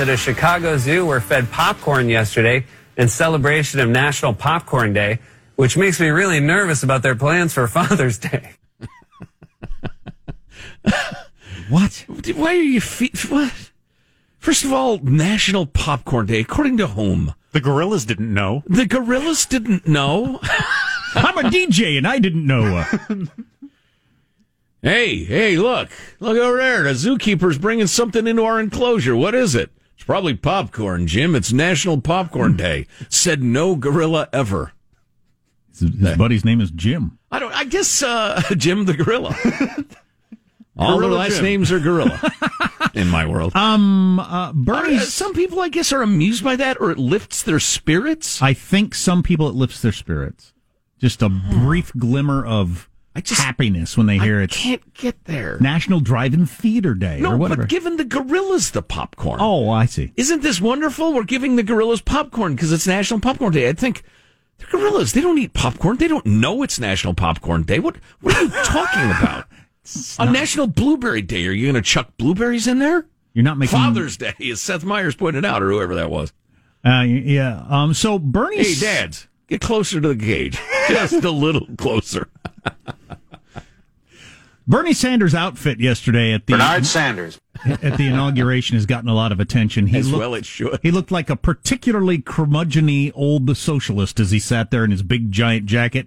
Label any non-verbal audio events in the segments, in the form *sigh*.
Gorillas at a Chicago zoo were fed popcorn yesterday in celebration of National Popcorn Day, which makes me really nervous about their plans for *laughs* Father's Day. *laughs* What? Why are you fe- what? First of all, National Popcorn Day, according to whom? The gorillas didn't know. The gorillas didn't know. *laughs* I'm a DJ and I didn't know. hey, hey, look. Look over there. The zookeeper's bringing something into our enclosure. What is it? Probably popcorn, Jim. It's National Popcorn Day. Said no gorilla ever. His, his buddy's name is Jim. I don't, I guess, uh, *laughs* Jim the gorilla. *laughs* All their last Jim. names are gorilla *laughs* in my world. Um, uh, Uh, some people, I guess, are amused by that, or it lifts their spirits. I think some people it lifts their spirits. Just a brief glimmer of I just- happiness when they hear it. I can't get there. National Drive-In Theater Day no, or whatever. but giving the gorillas the popcorn. oh, I see. Isn't this wonderful? We're giving the gorillas popcorn because it's National Popcorn Day. I think they're gorillas. They don't eat popcorn. They don't know it's National Popcorn Day. What What are you talking *laughs* about? On National Blueberry Day, are you going to chuck blueberries in there? You're not making Father's Day, as Seth Meyers pointed out, or whoever that was. Uh, yeah. Um. So Bernie. Hey, dads, get closer to the cage. Just a little closer. *laughs* Bernie Sanders' outfit yesterday at the Bernard Sanders. *laughs* at the inauguration has gotten a lot of attention. He As looked, well it should. He looked like a particularly curmudgeony old socialist as he sat there in his big giant jacket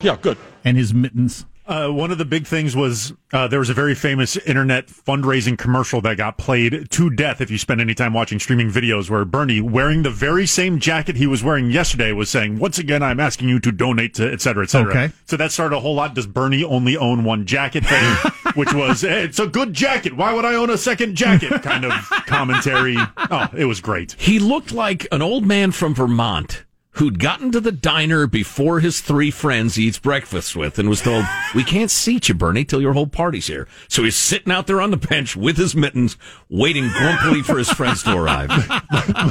Yeah, good. and his mittens. Uh, one of the big things was uh, there was a very famous internet fundraising commercial that got played to death if you spend any time watching streaming videos where Bernie, wearing the very same jacket he was wearing yesterday, was saying, Once again, I'm asking you to donate to et cetera, et cetera. Okay. So that started a whole lot. Does Bernie only own one jacket thing? *laughs* Which was, "Hey, it's a good jacket. Why would I own a second jacket? kind of *laughs* commentary. Oh, it was great. He looked like an old man from Vermont who'd gotten to the diner before his three friends he eats breakfast with and was told, *laughs* We can't seat you, Bernie, till your whole party's here. So he's sitting out there on the bench with his mittens, waiting grumpily for his friends to arrive. *laughs*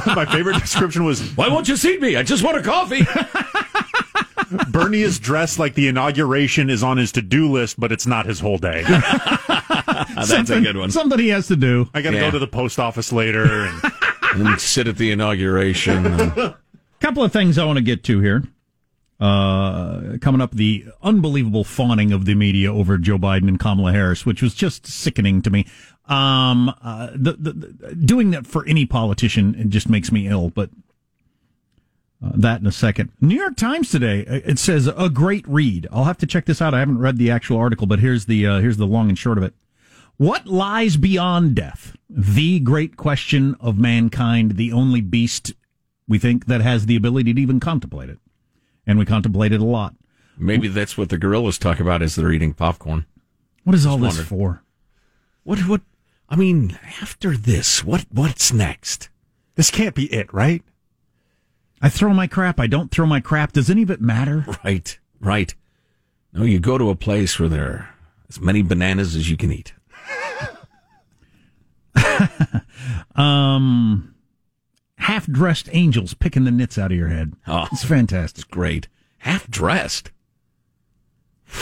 My favorite description was Why won't you seat me? I just want a coffee. *laughs* Bernie is dressed like the inauguration is on his to do list, but it's not his whole day. That's a good one. Something he has to do. I got to Yeah. go to the post office later. And And sit at the inauguration. Couple of things I want to get to here. Uh, coming up, the unbelievable fawning of the media over Joe Biden and Kamala Harris, which was just sickening to me. Um, uh, the, the, the doing that for any politician it just makes me ill. But uh, that in a second. New York Times today uh, it says a great read. I'll have to check this out. I haven't read the actual article, but here's the uh, here's the long and short of it. What lies beyond death? The great question of mankind, the only beast we think that has the ability to even contemplate it. And we contemplate it a lot. Maybe that's what the gorillas talk about as they're eating popcorn. What is all this wondered. for? What, what, I mean, after this, what, what's next? this can't be it, right? I throw my crap. I don't throw my crap. Does any of it matter? Right, right. No, you go to a place where there are as many bananas as you can eat. *laughs* Um, half dressed angels picking the nits out of your head. Oh. It's fantastic. It's great. Half dressed. *sighs*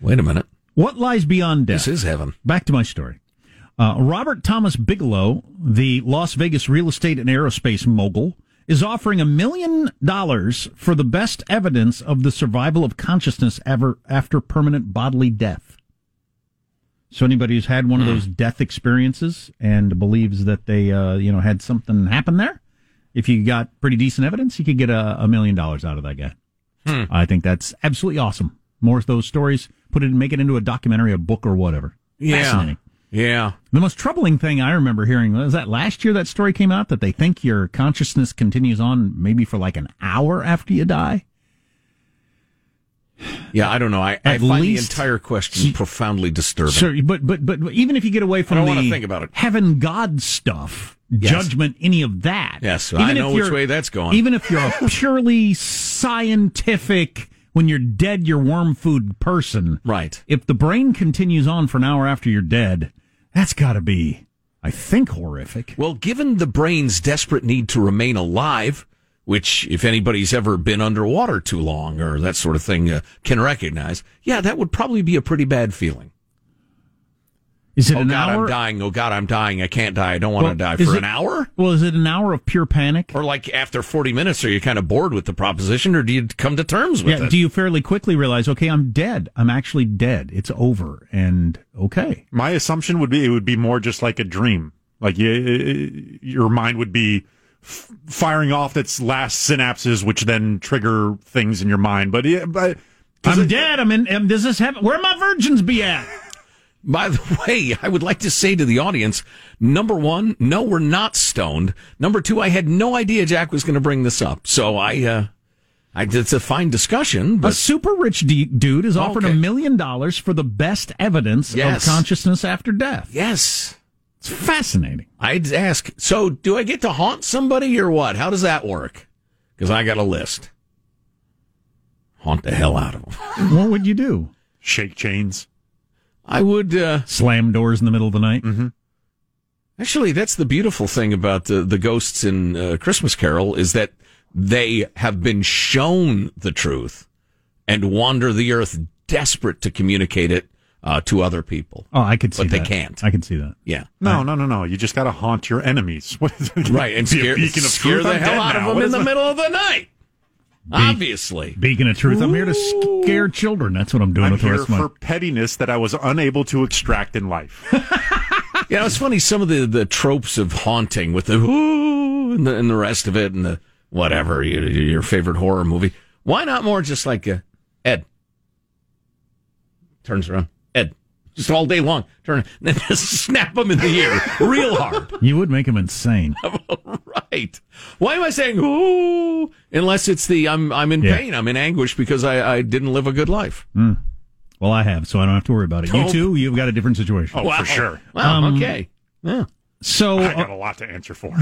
Wait a minute. What lies beyond death? This is heaven. Back to my story. Uh, Robert Thomas Bigelow, the Las Vegas real estate and aerospace mogul, is offering a million dollars for the best evidence of the survival of consciousness ever after permanent bodily death. So anybody who's had one of those death experiences and believes that they, uh, you know, had something happen there, if you got pretty decent evidence, you could get a, a million dollars out of that guy. I think that's absolutely awesome. More of those stories. Put it, make it into a documentary, a book, or whatever. Fascinating. Yeah. The most troubling thing I remember hearing was that last year that story came out that they think your consciousness continues on maybe for like an hour after you die. Yeah, I don't know. I, I find the entire question profoundly disturbing. Sure, but but but even if you get away from the think about it. heaven God stuff, Yes. judgment, any of that. Yes, even I if know which way that's going. Even if you're a *laughs* purely scientific, when you're dead, you're worm food person. Right. If the brain continues on for an hour after you're dead, that's got to be, I think, horrific. Well, given the brain's desperate need to remain alive, which, if anybody's ever been underwater too long or that sort of thing, uh, can recognize, yeah, that would probably be a pretty bad feeling. Is it oh an God, hour? I'm dying. Oh God, I'm dying. I can't die. I don't want Well, to die for it- an hour. Well, is it an hour of pure panic? Or like after 40 minutes, are you kind of bored with the proposition, or do you come to terms with Yeah. it? Do you fairly quickly realize, okay, I'm dead. I'm actually dead. It's over. And okay. My assumption would be it would be more just like a dream. Like you, your mind would be f- firing off its last synapses, which then trigger things in your mind. But yeah, but 'cause I'm it- dead. I'm in. Um, does this happen? Where my virgins be at? By the *laughs* way, I would like to say to the audience, number one, no, we're not stoned. Number two, I had no idea Jack was going to bring this up. So I, uh, I, it's a fine discussion, A super rich d- dude is offered a Okay. million dollars for the best evidence Yes. of consciousness after death. yes, It's fascinating. I'd ask, so do I get to haunt somebody or what? How does that work? Because I got a list. Haunt the hell out of them. *laughs* what would you do? shake chains. I would, uh, Slam doors in the middle of the night? Actually, that's the beautiful thing about the, the ghosts in uh, Christmas Carol is that they have been shown the truth and wander the earth desperate to communicate it uh, to other people. Oh, I could see But they can't. I could see that. Yeah. No, no, no, no. You just got to haunt your enemies. *laughs* What is it? Right. And Be scare, scare the hell out of them What in the that? middle of the night. Obviously. Beacon of truth. I'm here to scare children. That's what I'm doing I'm with the here rest of my. for pettiness that I was unable to extract in life. *laughs* Yeah, it's funny. Some of the, the tropes of haunting with the ooh and the, and the rest of it and the whatever, your, your favorite horror movie. Why not more just like uh, Ed? Turns around. Ed. Just all day long. Turn. *laughs* Then just snap him in the ear real hard. *laughs* You would make him insane. *laughs* right. Why am I saying ooh? Unless it's the I'm I'm in Yeah. pain. I'm in anguish because I, I didn't live a good life. Well, I have, so I don't have to worry about it. You too, you've got a different situation. Oh, for sure. Wow. okay. Yeah. So I uh, got a lot to answer for.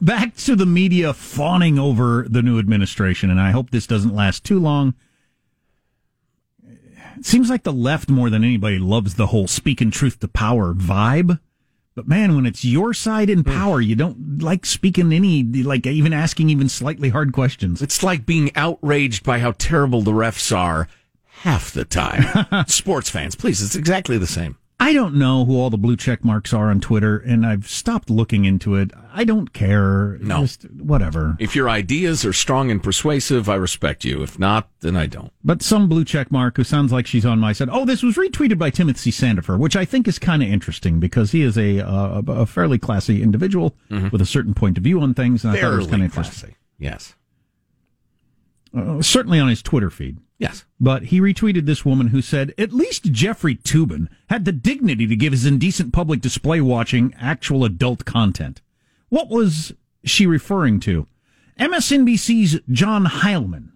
back to the media fawning over the new administration, and I hope this doesn't last too long. It seems like the left more than anybody loves the whole speaking truth to power vibe. But man, when it's your side in hmm. power, you don't like speaking any, like even asking even slightly hard questions. It's like being outraged by how terrible the refs are half the time. *laughs* Sports fans, please, it's exactly the same. I don't know who all the blue check marks are on Twitter, and I've stopped looking into it. I don't care. No. Just whatever. If your ideas are strong and persuasive, I respect you. If not, then I don't. But some blue check mark who sounds like she's on my side. Oh, this was retweeted by Timothy Sandefur, which I think is kind of interesting because he is a uh, a fairly classy individual with a certain point of view on things, and I thought it was kind Fairly of interesting. classy. Yes. Uh, certainly on his Twitter feed. Yes. But he retweeted this woman who said, At least Jeffrey Toobin had the dignity to give his indecent public display watching actual adult content. What was she referring to? MSNBC's John Heilemann.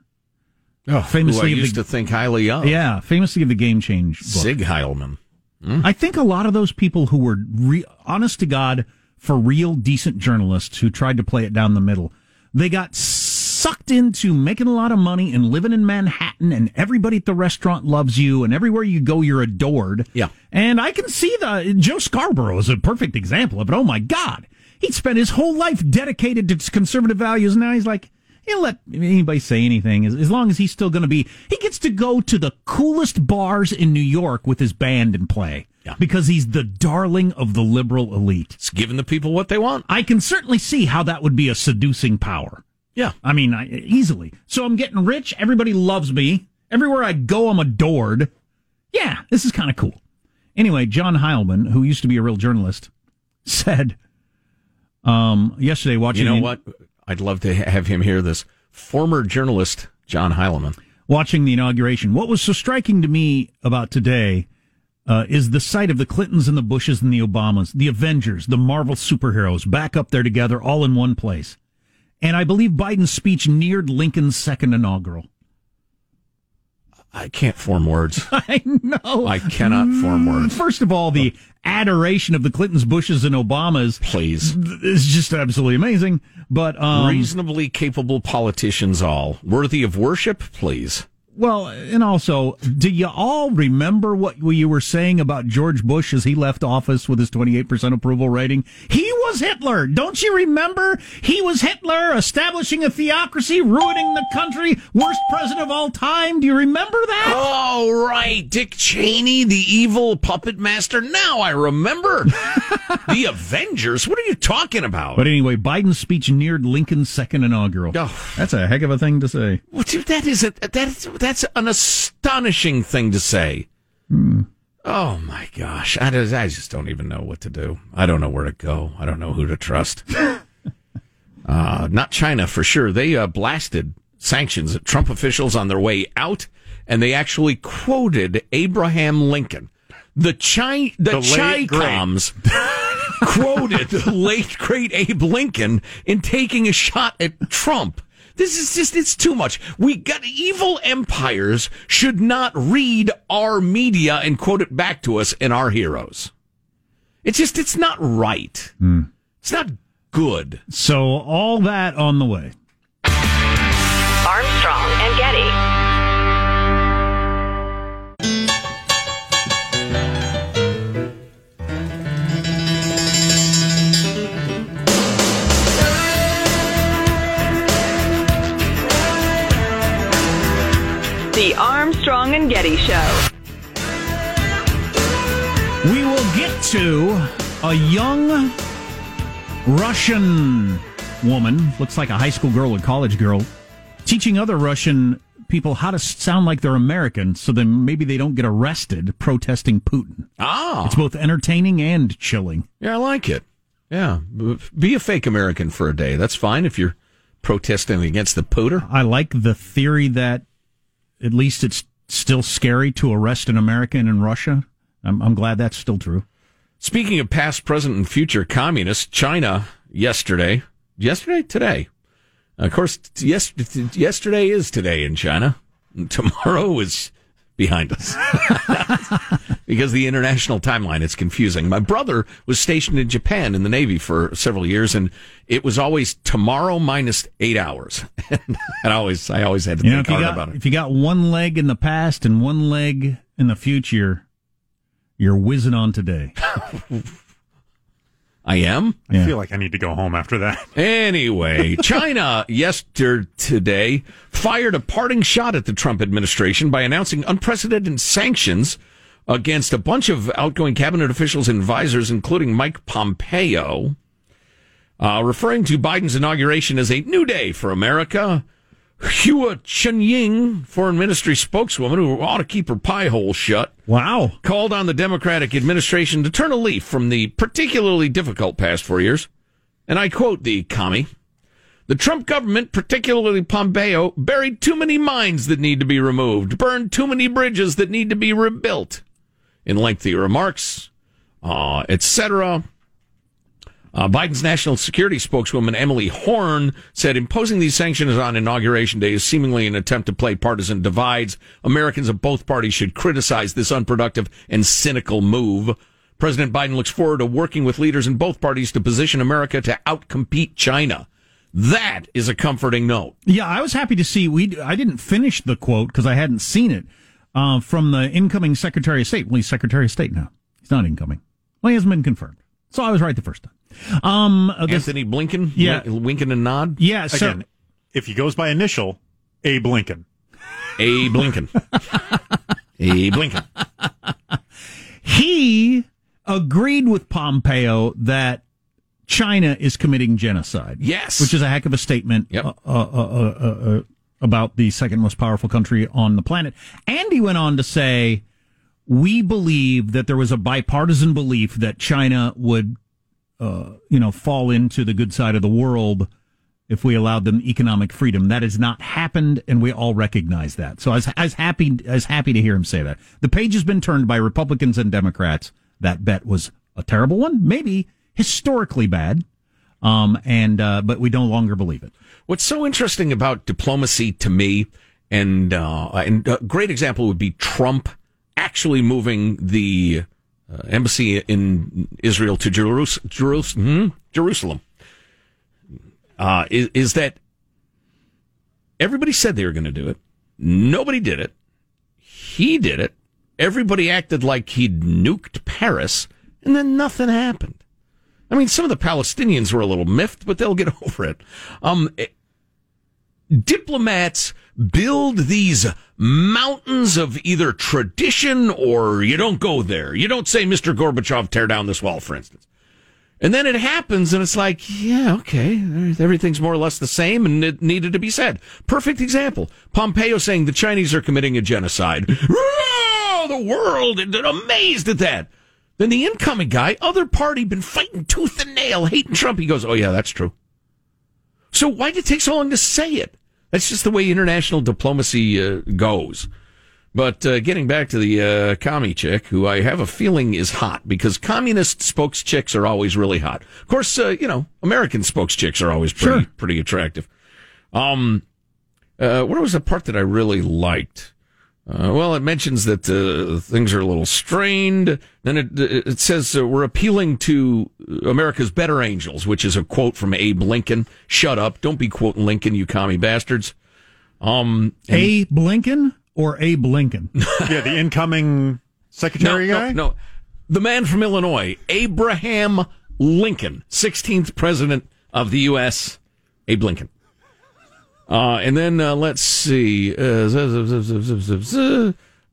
Oh, I famously of used the, to think highly of. Yeah, famously of the Game Change book. Sig Heilman. Hmm. I think a lot of those people who were re- honest to God for real decent journalists who tried to play it down the middle, they got sucked into making a lot of money and living in Manhattan and everybody at the restaurant loves you and everywhere you go you're adored. Yeah. And I can see the Joe Scarborough is a perfect example of it. Oh my God. He'd spent his whole life dedicated to conservative values and now he's like, He'll let anybody say anything as, as long as he's still going to be. He gets to go to the coolest bars in New York with his band and play Yeah. because he's the darling of the liberal elite. It's giving the people what they want. I can certainly see how that would be a seducing power. Yeah. I mean, I, easily. So I'm getting rich. Everybody loves me. Everywhere I go, I'm adored. Yeah, this is kind of cool. Anyway, John Heilemann, who used to be a real journalist, *laughs* said um, yesterday watching You know the- what? I'd love to have him hear this. Former journalist John Heilemann. watching the inauguration. What was so striking to me about today uh, is the sight of the Clintons and the Bushes and the Obamas, the Avengers, the Marvel superheroes back up there together, all in one place. And I believe Biden's speech neared Lincoln's second inaugural. I can't form words. *laughs* I know. I cannot form words. First of all, the adoration of the Clintons, Bushes, and Obamas Please. is just absolutely amazing. But um, Reasonably capable politicians, all worthy of worship. Please. Well, and also, do you all remember what you were saying about George Bush as he left office with his 28% approval rating? He was Hitler. Don't you remember? He was Hitler, establishing a theocracy, ruining the country, worst president of all time. Do you remember that? Oh, right. Dick Cheney, the evil puppet master. Now I remember. *laughs* the Avengers? What are you talking about? But anyway, Biden's speech neared Lincoln's second inaugural. Oh. That's a heck of a thing to say. What, that is a, that's, that's an astonishing thing to say. Oh my gosh. I just, I just don't even know what to do. I don't know where to go. I don't know who to trust. *laughs* uh, not China for sure. They uh, blasted sanctions at Trump officials on their way out, and they actually quoted Abraham Lincoln. The Chi, the, The. Chi-Coms quoted *laughs* the late great Abe Lincoln in taking a shot at Trump. This is just, it's too much. We got evil empires should not read our media and quote it back to us and our heroes. It's just, it's not right. Hmm. It's not good. So all that on the way. Armstrong and Getty. Armstrong and Getty Show. We will get to a young Russian woman, looks like a high school girl or college girl, teaching other Russian people how to sound like they're American so then maybe they don't get arrested protesting Putin. Ah, It's both entertaining and chilling. yeah, I like it. Yeah. Be a fake American for a day. That's fine if you're protesting against the pooter. I like the theory that at least it's still scary to arrest an American in Russia. I'm, I'm glad that's still true. Speaking of past, present, and future communists, China yesterday, yesterday, today. Of course, yes, yesterday is today in China. *laughs* Tomorrow is behind us *laughs* because the international timeline is confusing. My brother was stationed in Japan in the Navy for several years, and it was always tomorrow minus eight hours. *laughs* and I always, I always had to You know, think you hard got about it. if you got one leg in the past and one leg in the future, you're whizzing on today. *laughs* I am. I feel like I need to go home after that. *laughs* Anyway, China *laughs* yesterday fired a parting shot at the Trump administration by announcing unprecedented sanctions against a bunch of outgoing cabinet officials and advisors, including Mike Pompeo, uh, referring to Biden's inauguration as a new day for America. Hua Chunying, foreign ministry spokeswoman who ought to keep her pie hole shut, Wow. called on the Democratic administration to turn a leaf from the particularly difficult past four years. And I quote the commie. The Trump government, particularly Pompeo, buried too many mines that need to be removed, burned too many bridges that need to be rebuilt. In lengthy remarks, uh, etc. Uh, Biden's national security spokeswoman Emily Horne said imposing these sanctions on inauguration day is seemingly an attempt to play partisan divides. Americans of both parties should criticize this unproductive and cynical move. President Biden looks forward to working with leaders in both parties to position America to outcompete China. That is a comforting note. Yeah, I was happy to see. We I didn't finish the quote because I hadn't seen it uh, from the incoming Secretary of State. Well, he's Secretary of State now. He's not incoming. Well, he hasn't been confirmed. So I was right the first time. Um, this- Antony Blinken, Yeah. winking and nod. yeah. So Again, if he goes by initial, Abe Lincoln. A Blinken. *laughs* A Blinken. he agreed with Pompeo that China is committing genocide. Yes. which is a heck of a statement Yep. uh, uh, uh, uh, uh, about the second most powerful country on the planet. And he went on to say, "We believe that there was a bipartisan belief that China would, uh, you know, fall into the good side of the world." If we allowed them economic freedom, that has not happened, and we all recognize that. So I was, I was happy, I was happy to hear him say that. The page has been turned by Republicans and Democrats. That bet was a terrible one, maybe historically bad, um, and uh, but we no longer believe it. What's so interesting about diplomacy to me, and uh, and a great example would be Trump actually moving the uh, embassy in Israel to Jerus- Jerus- hmm? Jerusalem. Uh, is, is that everybody said they were going to do it? Nobody did it. He did it. Everybody acted like he'd nuked Paris, and then nothing happened. I mean, some of the Palestinians were a little miffed, but they'll get *laughs* over it. Um, diplomats build these mountains of either tradition or you don't go there. You don't say, Mr. Gorbachev, tear down this wall, for instance. And then it happens, and it's like, yeah, okay, everything's more or less the same, and it needed to be said. Perfect example. Pompeo saying the Chinese are committing a genocide. The world amazed at that. Then the incoming guy, other party, been fighting tooth and nail, hating Trump. He goes, oh yeah, that's true. So why did it take so long to say it? That's just the way international diplomacy uh, goes. But uh, getting back to the uh, commie chick, who I have a feeling is hot because communist spokes chicks are always really hot. Of course, uh, you know American spokes chicks are always pretty Sure. pretty attractive. Um, uh, what was the part that I really liked? Uh, well, it mentions that uh, things are a little strained. Then it it says uh, we're appealing to America's better angels, which is a quote from Abe Lincoln. Shut up! Don't be quoting Lincoln, you commie bastards. Um, and- A Blinken or Abe Lincoln? *laughs* yeah, the incoming secretary no, guy. No, no, the man from Illinois, Abraham Lincoln, 16th president of the U.S., Abe Lincoln. Uh, and then uh, let's see. Uh,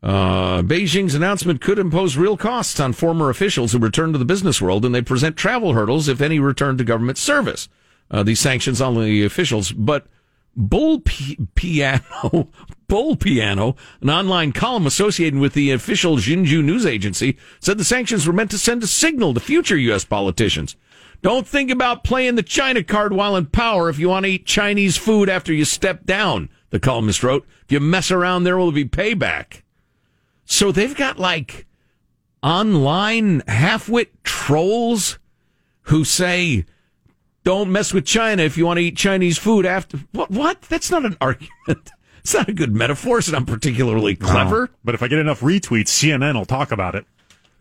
uh, Beijing's announcement could impose real costs on former officials who return to the business world, and they present travel hurdles if any return to government service. Uh, these sanctions on the officials, but Bull P- Piano, *laughs* Bull Piano, an online column associated with the official Xinju news agency, said the sanctions were meant to send a signal to future U.S. politicians. Don't think about playing the China card while in power if you want to eat Chinese food after you step down, the columnist wrote. If you mess around, there will be payback. So they've got like online halfwit trolls who say, don't mess with China if you want to eat Chinese food after. What? What? That's not an argument. *laughs* It's not a good metaphor. It's not I'm particularly clever. But if I get enough retweets, CNN will talk about it.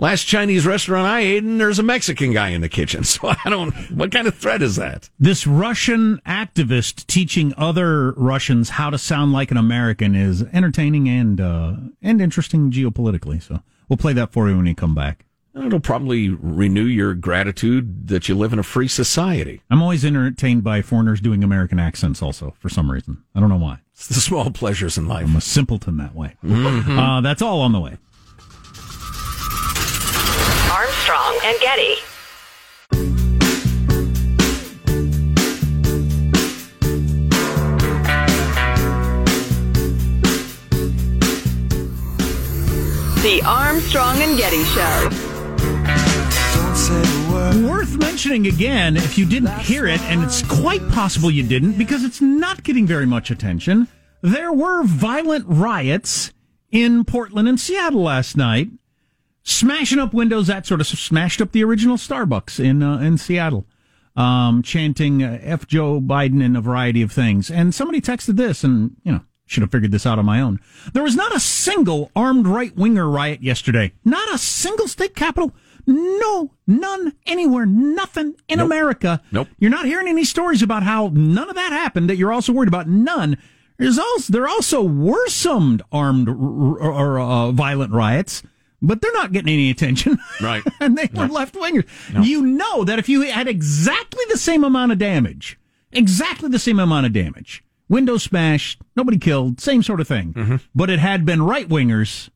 Last Chinese restaurant I ate, and there's a Mexican guy in the kitchen. *laughs* So I don't. What kind of threat is that? This Russian activist teaching other Russians how to sound like an American is entertaining and uh, and interesting geopolitically. So we'll play that for you when you come back. It'll probably renew your gratitude that you live in a free society. I'm always entertained by foreigners doing American accents, also for some reason. I don't know why. It's the small pleasures in life. I'm a simpleton that way. Uh, that's all on the way. Armstrong and Getty. The Armstrong and Getty Show. Worth mentioning again, if you didn't hear it, and it's quite possible you didn't because it's not getting very much attention, there were violent riots in Portland and Seattle last night, smashing up windows, that sort of smashed up the original Starbucks in, uh, in Seattle, um, chanting uh, F Joe Biden and a variety of things. And somebody texted this, and, you know, should have figured this out on my own. There was not a single armed right winger riot yesterday. Not a single state capital. No, none anywhere, nothing in America. Nope. You're not hearing any stories about how none of that happened that you're also worried about. None. There's also, there also were some armed or uh, violent riots, but they're not getting any attention. Right. *laughs* and they were left wingers. You know that if you had exactly the same amount of damage, exactly the same amount of damage, windows smashed, nobody killed, same sort of thing, Mm-hmm. but it had been right wingers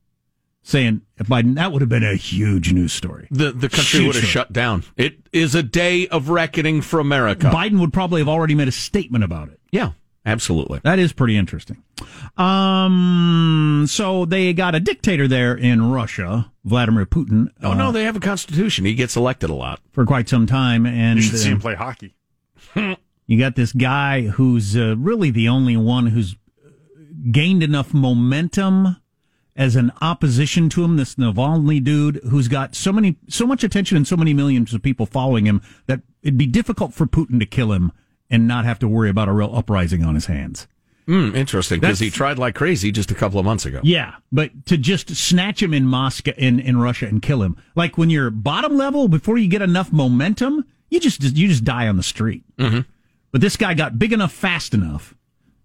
saying if Biden, that would have been a huge news story. The the country Huge would have story. shut down. It is a day of reckoning for America. Biden would probably have already made a statement about it. yeah, absolutely. That is pretty interesting. Um, so they got a dictator there in Russia, Vladimir Putin. Oh uh, no, they have a constitution. He gets elected a lot. for quite some time, and You should see him play hockey. *laughs* You got this guy who's uh, really the only one who's gained enough momentum as an opposition to him. This Navalny dude who's got so many, so much attention and so many millions of people following him that it'd be difficult for Putin to kill him and not have to worry about a real uprising on his hands. Hmm, interesting, because he tried like crazy just a couple of months ago. Yeah, but to just snatch him in Moscow in, in Russia and kill him, like when you're bottom level before you get enough momentum, you just you just die on the street. Mm-hmm. But this guy got big enough fast enough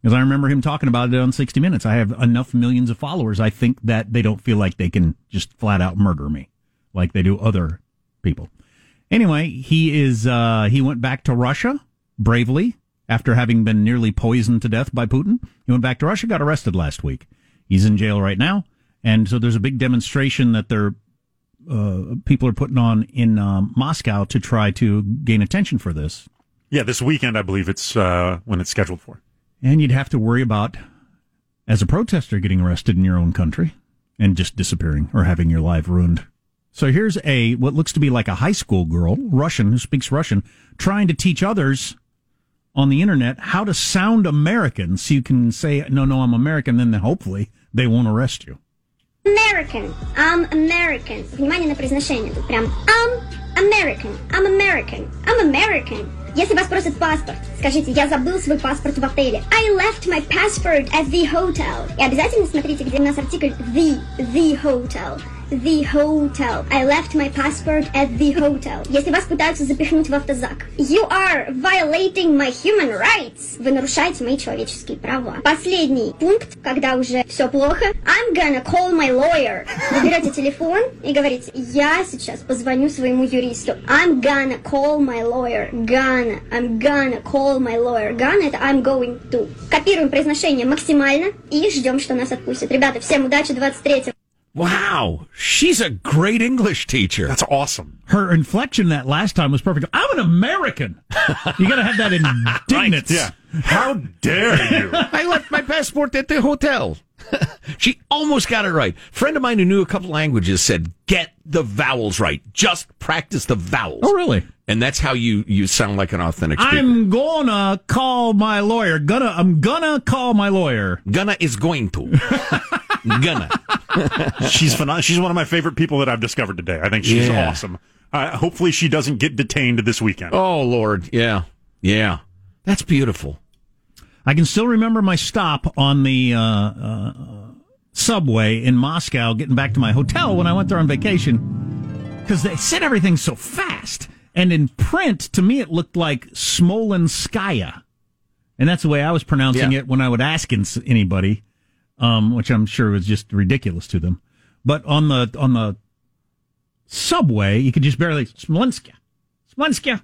because I remember him talking about it on 60 Minutes. I have enough millions of followers. I think that they don't feel like they can just flat out murder me like they do other people. Anyway, he is uh, he went back to Russia bravely after having been nearly poisoned to death by Putin. He went back to Russia, got arrested last week. He's in jail right now, and so there's a big demonstration that they're uh, people are putting on in um, Moscow to try to gain attention for this. Yeah, this weekend I believe it's uh, when it's scheduled for. And you'd have to worry about, as a protester, getting arrested in your own country and just disappearing or having your life ruined. So here's a what looks to be like a high school girl, Russian, who speaks Russian, trying to teach others on the internet how to sound American so you can say, no, no, I'm American, then hopefully they won't arrest you. American. I'm American. Внимание на произношение. Тут прям I'm American. I'm American. I'm American. Если вас просят паспорт, скажите, я забыл свой паспорт в отеле. I left my passport at the hotel. И обязательно смотрите, где у нас артикль the, the hotel. The hotel. I left my passport at the hotel. Если вас пытаются запихнуть в автозак. You are violating my human rights. Вы нарушаете мои человеческие права. Последний пункт, когда уже все плохо. I'm gonna call my lawyer. Вы телефон и говорите, я сейчас позвоню своему юристу. I'm gonna call my lawyer. Gonna. I'm gonna call my lawyer. Gonna это I'm going to. Копируем произношение максимально и ждем, что нас отпустят. Ребята, всем удачи 23 Wow, she's a great English teacher. That's awesome. Her inflection that last time was perfect. I'm an American. You got to have that indignance. *laughs* Yeah. How dare you? *laughs* I left my passport at the hotel. *laughs* she almost got it right. Friend of mine who knew a couple languages said, "Get the vowels right. Just practice the vowels." Oh, really? And that's how you you sound like an authentic speaker. I'm gonna call my lawyer. Gonna, I'm gonna call my lawyer. Gonna is going to. Gonna. *laughs* she's phenomenal. She's one of my favorite people that I've discovered today. I think she's Yeah. awesome. Uh, hopefully, she doesn't get detained this weekend. Oh Lord, yeah, yeah. That's beautiful. I can still remember my stop on the uh, uh, subway in Moscow, getting back to my hotel when I went there on vacation, because they said everything so fast. And in print, to me, it looked like Smolenskaya, and that's the way I was pronouncing Yeah. it when I would ask anybody, um, which I'm sure was just ridiculous to them. But on the on the subway, you could just barely Smolenska, Smolenska,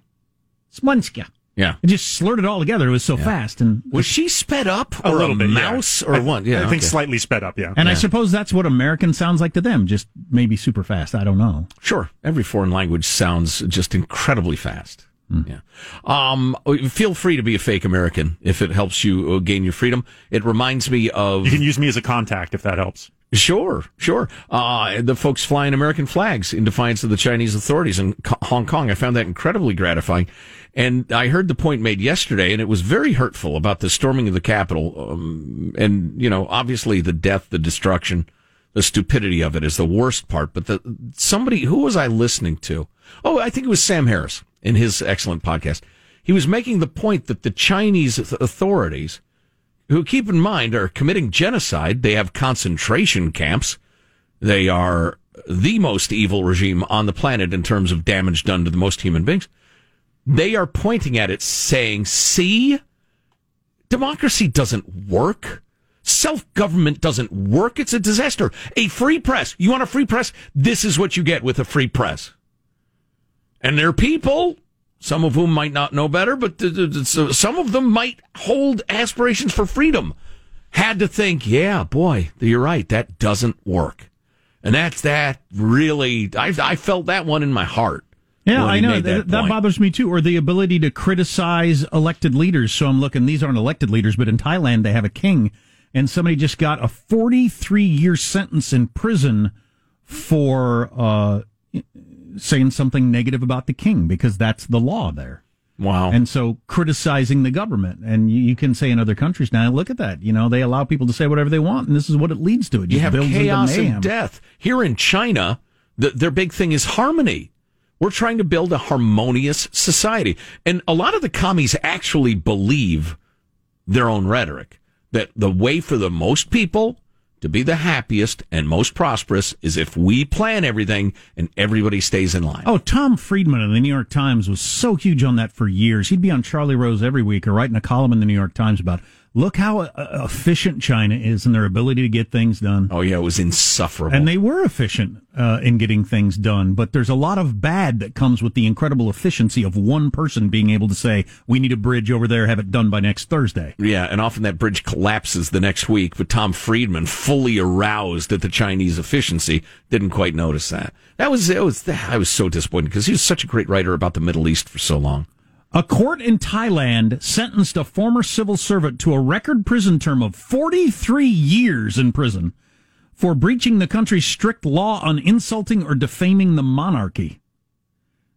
Smolenska. Yeah. It just slurred it all together. It was so fast, and Was she sped up a or little bit, yeah. mouse or I, what? Yeah, I think okay. slightly sped up. Yeah. And I suppose that's what American sounds like to them, just maybe super fast. I don't know. Sure. Every foreign language sounds just incredibly fast. Yeah. Um, feel free to be a fake American if it helps you uh, gain your freedom. It reminds me of you can use me as a contact if that helps. Sure, sure. Uh, the folks flying American flags in defiance of the Chinese authorities in Hong Kong. I found that incredibly gratifying. And I heard the point made yesterday, and it was very hurtful about the storming of the Capitol. Um, and, you know, obviously the death, the destruction, the stupidity of it is the worst part. But the, somebody, who was I listening to? Oh, I think it was Sam Harris in his excellent podcast. He was making the point that the Chinese authorities, who keep in mind are committing genocide. They have concentration camps. They are the most evil regime on the planet in terms of damage done to the most human beings. They are pointing at it saying, see, democracy doesn't work. Self government doesn't work. It's a disaster. A free press. You want a free press? This is what you get with a free press. And there are people, some of whom might not know better, but th- th- th- some of them might hold aspirations for freedom. Had to think, yeah, boy, you're right. That doesn't work. And that's that really, I, I felt that one in my heart. Yeah, I know that, that bothers me too. Or the ability to criticize elected leaders. So I'm looking; these aren't elected leaders, but in Thailand they have a king, and somebody just got a 43 year sentence in prison for uh, saying something negative about the king because that's the law there. Wow. And so criticizing the government, and you, you can say in other countries now, look at that. You know, they allow people to say whatever they want, and this is what it leads to. It you have chaos and death. Here in China, the, their big thing is harmony. We're trying to build a harmonious society. And a lot of the commies actually believe their own rhetoric that the way for the most people to be the happiest and most prosperous is if we plan everything and everybody stays in line. Oh, Tom Friedman of the New York Times was so huge on that for years. He'd be on Charlie Rose every week or writing a column in the New York Times about look how uh, efficient China is in their ability to get things done. Oh yeah, it was insufferable. And they were efficient uh, in getting things done, but there's a lot of bad that comes with the incredible efficiency of one person being able to say, "We need a bridge over there, have it done by next Thursday." yeah, and often that bridge collapses the next week. But Tom Friedman, fully aroused at the Chinese efficiency, didn't quite notice that. That was it was. I was so disappointed because he was such a great writer about the Middle East for so long. A court in Thailand sentenced a former civil servant to a record prison term of 43 years in prison for breaching the country's strict law on insulting or defaming the monarchy.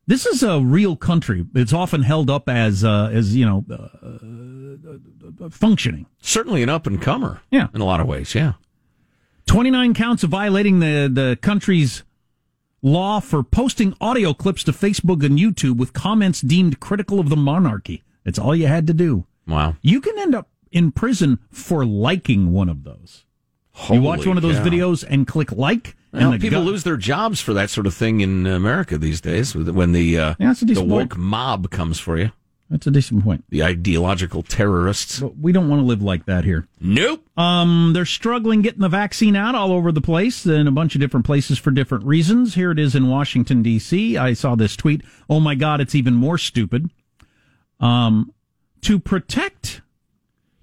This is a real country. It's often held up as, uh, as you know, uh, uh, functioning. Certainly an up and comer. Yeah. in a lot of ways. Yeah. 29 counts of violating the, the country's law for posting audio clips to Facebook and YouTube with comments deemed critical of the monarchy. That's all you had to do. Wow. You can end up in prison for liking one of those. you watch one of those cow. videos and click like, Well, and people lose their jobs for that sort of thing in America these days when the uh, Yeah, the woke point. mob comes for you. That's a decent point. The ideological terrorists. But we don't want to live like that here. Nope. Um, they're struggling getting the vaccine out all over the place in a bunch of different places for different reasons. Here it is in Washington D.C. I saw this tweet. Oh my God, it's even more stupid. Um, to protect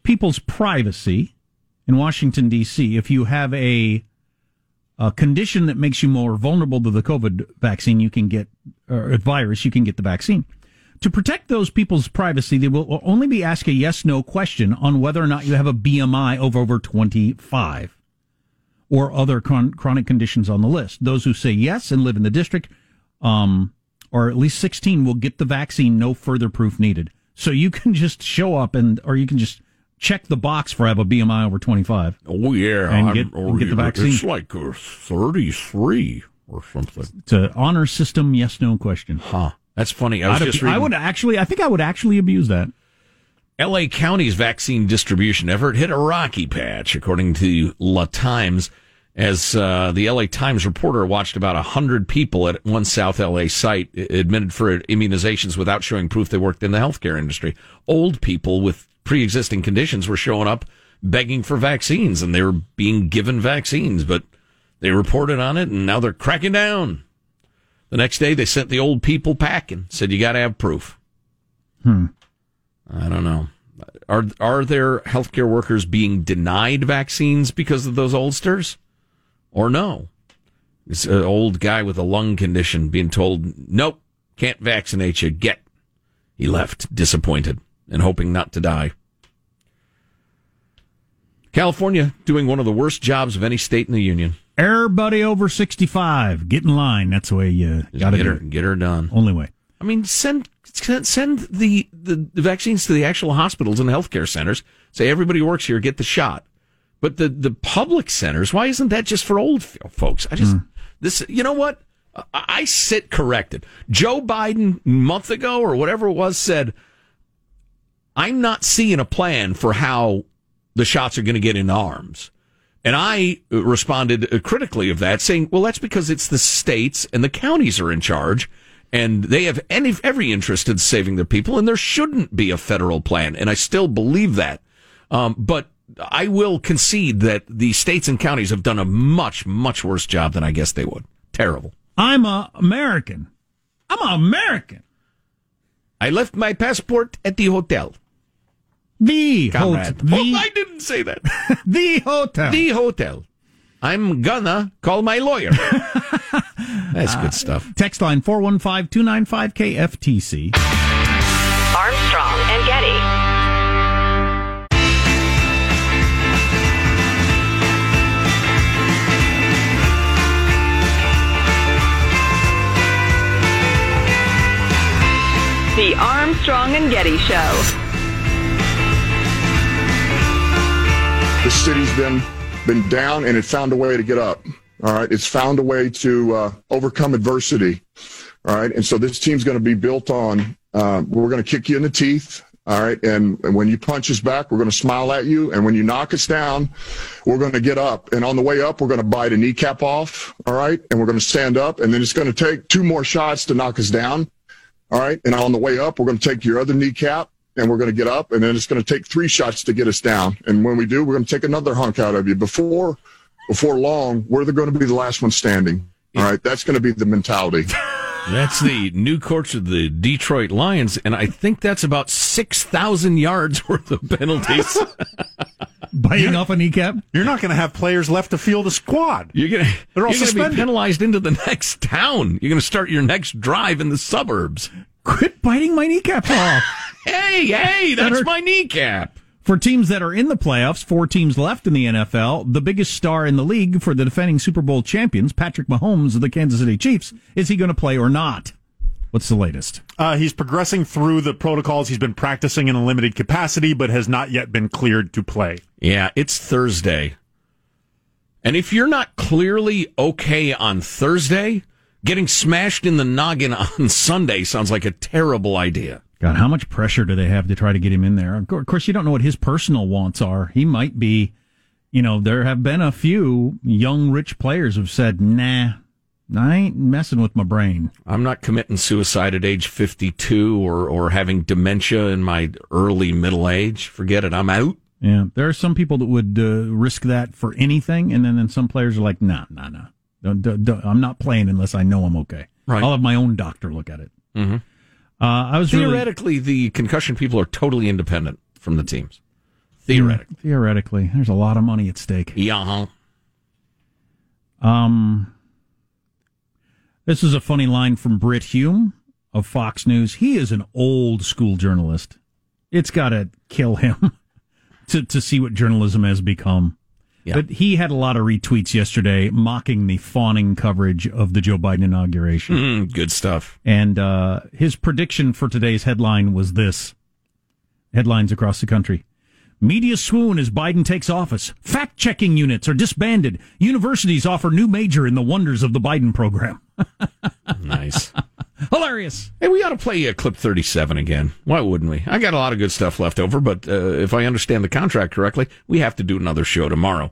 people's privacy in Washington D.C., if you have a a condition that makes you more vulnerable to the COVID vaccine, you can get or virus, you can get the vaccine. To protect those people's privacy, they will only be asked a yes no question on whether or not you have a BMI of over 25 or other chron- chronic conditions on the list. Those who say yes and live in the district, um, or at least 16 will get the vaccine, no further proof needed. So you can *laughs* just show up and, or you can just check the box for I have a BMI over 25. Oh yeah, And get- and get the vaccine. It's like a thirty-three or something. It's an honor system yes no question. Huh. That's funny. I was I'd just ab- reading. I would actually, I think I would actually abuse that. L.A. County's vaccine distribution effort hit a rocky patch, according to La Times, as uh, the L.A. Times reporter watched about 100 people at one South L.A. site admitted for immunizations without showing proof they worked in the healthcare industry. Old people with pre-existing conditions were showing up begging for vaccines, and they were being given vaccines, but they reported on it, and now they're cracking down. The next day, they sent the old people packing, said, you got to have proof. Hmm. I don't know. Are are there healthcare workers being denied vaccines because of those oldsters, or no? This uh, old guy with a lung condition being told, "Nope, can't vaccinate you." Get. He left disappointed and hoping not to die. California doing one of the worst jobs of any state in the union. Everybody over 65, get in line. That's the way you got to get her, it. get her done. Only way. I mean, send send send the, the, the vaccines to the actual hospitals and healthcare centers. Say everybody who works here get the shot. But the the public centers, why isn't that just for old folks? I just this. You know what? I, I sit corrected. Joe Biden month ago or whatever it was said, I'm not seeing a plan for how the shots are going to get in arms. And I responded critically of that, saying, well, that's because it's the states and the counties are in charge and they have any, every interest in saving their people and there shouldn't be a federal plan. And I still believe that. Um, but I will concede that the states and counties have done a much, much worse job than I guess they would. Terrible. I'm a American. I'm an American. I left my passport at the hotel. The Comrade. hotel. oh, I didn't say that. *laughs* the hotel. the hotel. I'm gonna call my lawyer. *laughs* That's good uh, stuff. Text line 415 295 KFTC. Armstrong and Getty. The Armstrong and Getty Show. The city's been been down and it found a way to get up. All right, it's found a way to uh, overcome adversity. All right, and so this team's going to be built on. Uh, we're going to kick you in the teeth. All right, and, and when you punch us back, we're going to smile at you, and when you knock us down, we're going to get up. And on the way up, we're going to bite a kneecap off. All right, and we're going to stand up, and then it's going to take two more shots to knock us down. All right, and on the way up, we're going to take your other kneecap and we're going to get up, and then it's going to take three shots to get us down. And when we do, we're going to take another hunk out of you. Before before long, we're going to be the last one standing. All right, that's going to be the mentality. *laughs* That's the new coach of the Detroit Lions, and I think that's about 6,000 yards *laughs* worth of penalties. *laughs* Biting off a kneecap? You're not going to have players left to field a squad. You're going to They're all going to be suspended. penalized into the next town. You're going to start your next drive in the suburbs. Quit biting my kneecap off. *laughs* Hey, hey, that's Better- my kneecap. For teams that are in the playoffs, four teams left in the NFL, the biggest star in the league for the defending Super Bowl champions, Patrick Mahomes of the Kansas City Chiefs, is he going to play or not? What's the latest? Uh, he's progressing through the protocols. He's been practicing in a limited capacity, but has not yet been cleared to play. Yeah, it's Thursday. And if you're not clearly okay on Thursday, getting smashed in the noggin on *laughs* Sunday sounds like a terrible idea. God, how much pressure do they have to try to get him in there? Of course, you don't know what his personal wants are. He might be, you know, there have been a few young, rich players who've said, nah, I ain't messing with my brain. I'm not committing suicide at age 52 or, or having dementia in my early middle age. Forget it. I'm out. Yeah, there are some people that would uh, risk that for anything, and then, then some players are like, nah, nah, nah. Don't, don't, don't- I'm not playing unless I know I'm okay. Right. I'll have my own doctor look at it. Mm-hmm. Uh, I was really, Theoretically, the concussion people are totally independent from the teams. Theoretically. theoretically, there's a lot of money at stake. Yeah. Um, this is a funny line from Brit Hume of Fox News. He is an old school journalist. It's got to kill him *laughs* to, to see what journalism has become. Yeah. But he had a lot of retweets yesterday mocking the fawning coverage of the Joe Biden inauguration. Mm, good stuff. And uh, his prediction for today's headline was this headlines across the country. Media swoon as Biden takes office. Fact checking units are disbanded. Universities offer new major in the wonders of the Biden program. *laughs* Nice. Hilarious. Hey, we ought to play uh, clip 37 again. Why wouldn't we? I got a lot of good stuff left over, but uh, if I understand the contract correctly, we have to do another show tomorrow.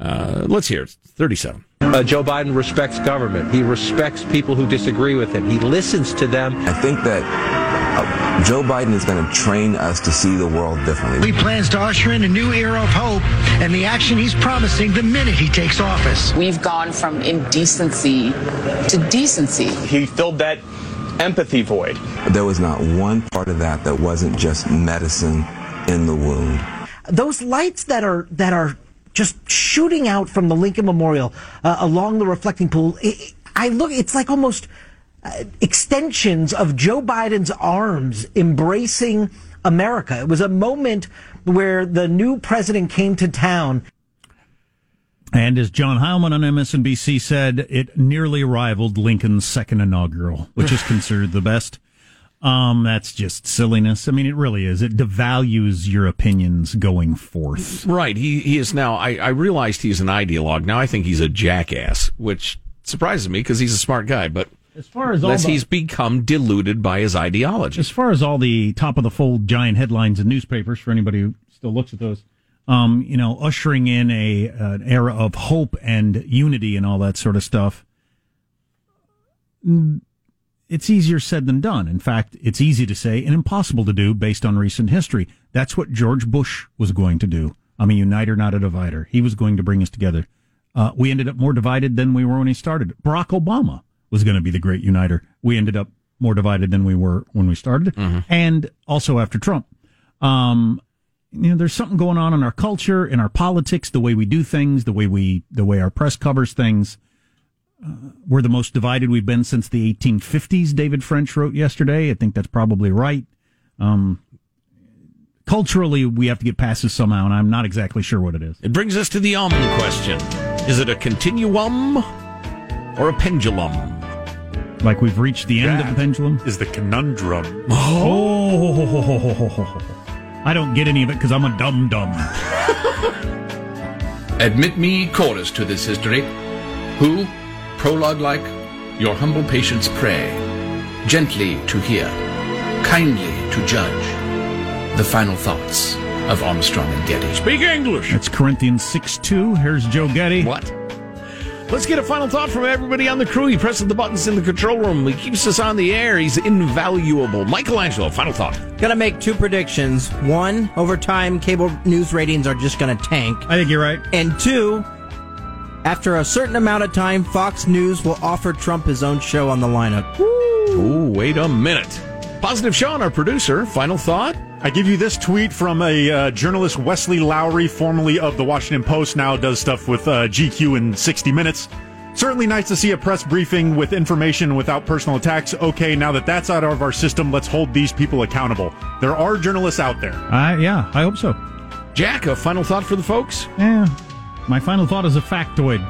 Uh, let's hear it. 37. Uh, Joe Biden respects government. He respects people who disagree with him. He listens to them. I think that uh, Joe Biden is going to train us to see the world differently. He plans to usher in a new era of hope and the action he's promising the minute he takes office. We've gone from indecency to decency. He filled that empathy void. There was not one part of that that wasn't just medicine in the wound. Those lights that are that are just shooting out from the Lincoln Memorial uh, along the reflecting pool. i I look, it's like almost uh, extensions of Joe Biden's arms embracing America. It was a moment where the new president came to town. And as John Heilemann on MSNBC said, it nearly rivaled Lincoln's second inaugural, which is *laughs* considered the best. Um, that's just silliness. I mean, it really is. It devalues your opinions going forth. Right. He, he is now, I, I realized he's an ideologue. Now I think he's a jackass, which surprises me because he's a smart guy, but As far as all unless the- he's become deluded by his ideology. As far as all the top of the fold giant headlines in newspapers, for anybody who still looks at those, um, you know, ushering in a an era of hope and unity and all that sort of stuff. mm, It's easier said than done. In fact, it's easy to say and impossible to do based on recent history. That's what George Bush was going to do. I'm a uniter, not a divider. He was going to bring us together. Uh, we ended up more divided than we were when he started. Barack Obama was going to be the great uniter. We ended up more divided than we were when we started, and also after Trump. Um, you know, there's something going on in our culture, in our politics, the way we do things, the way we, the way our press covers things. Uh, we're the most divided we've been since the 1850s. David French wrote yesterday. I think that's probably right. Um, culturally, we have to get past this somehow, and I'm not exactly sure what it is. It brings us to the um question. Is it a continuum or a pendulum? Like we've reached the end of the pendulum. Is the conundrum. Oh, I don't get any of it because I'm a dum dum. *laughs* Admit me chorus to this history, who, prologue like, your humble patience pray, gently to hear, kindly to judge, the final thoughts of Armstrong and Getty. Speak English. That's Corinthians 6 2. Here's Joe Getty. What? Let's get a final thought from everybody on the crew. He presses the buttons in the control room. He keeps us on the air. He's invaluable. Michelangelo, final thought. Gonna make two predictions. One, over time, cable news ratings are just gonna tank. I think you're right. And two, after a certain amount of time, Fox News will offer Trump his own show on the lineup. Ooh, wait a minute. Positive Sean, our producer, final thought. I give you this tweet from a uh, journalist, Wesley Lowery, formerly of the Washington Post, now does stuff with uh, GQ in 60 Minutes. Certainly nice to see a press briefing with information without personal attacks. Okay, now that that's out of our system, let's hold these people accountable. There are journalists out there. Uh, yeah, I hope so. Jack, a final thought for the folks? Yeah. My final thought is a factoid.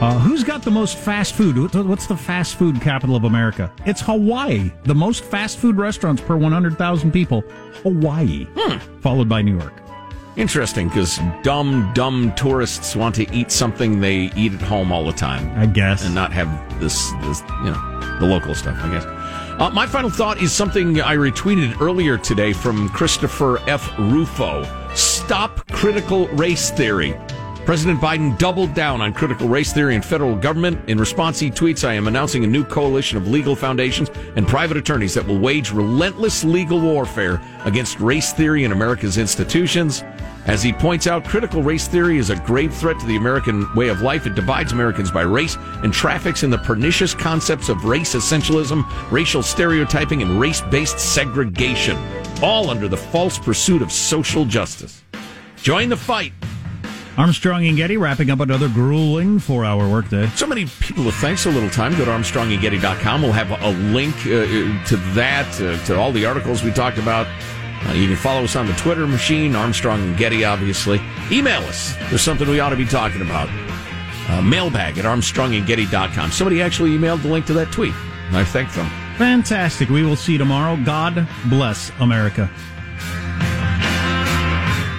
Uh, who's got the most fast food? What's the fast food capital of America? It's Hawaii. The most fast food restaurants per 100,000 people. Hawaii. Followed by New York. Interesting, because dumb, dumb tourists want to eat something they eat at home all the time. I guess. And not have this, this you know, the local stuff, I guess. Uh, my final thought is something I retweeted earlier today from Christopher F. Rufo. Stop critical race theory. President Biden doubled down on critical race theory in federal government. In response, he tweets, I am announcing a new coalition of legal foundations and private attorneys that will wage relentless legal warfare against race theory in America's institutions. As he points out, critical race theory is a grave threat to the American way of life. It divides Americans by race and traffics in the pernicious concepts of race essentialism, racial stereotyping, and race based segregation, all under the false pursuit of social justice. Join the fight. Armstrong and Getty wrapping up another grueling four hour workday. So many people with thanks so little time. Go to ArmstrongandGetty.com. We'll have a link uh, to that, uh, to all the articles we talked about. Uh, you can follow us on the Twitter machine, Armstrong and Getty, obviously. Email us. There's something we ought to be talking about. Uh, mailbag at ArmstrongandGetty.com. Somebody actually emailed the link to that tweet. I thank them. Fantastic. We will see you tomorrow. God bless America.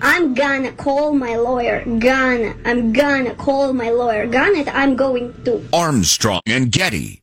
I'm gonna call my lawyer. Gonna. I'm gonna call my lawyer. Gonna. I'm going to. Armstrong and Getty.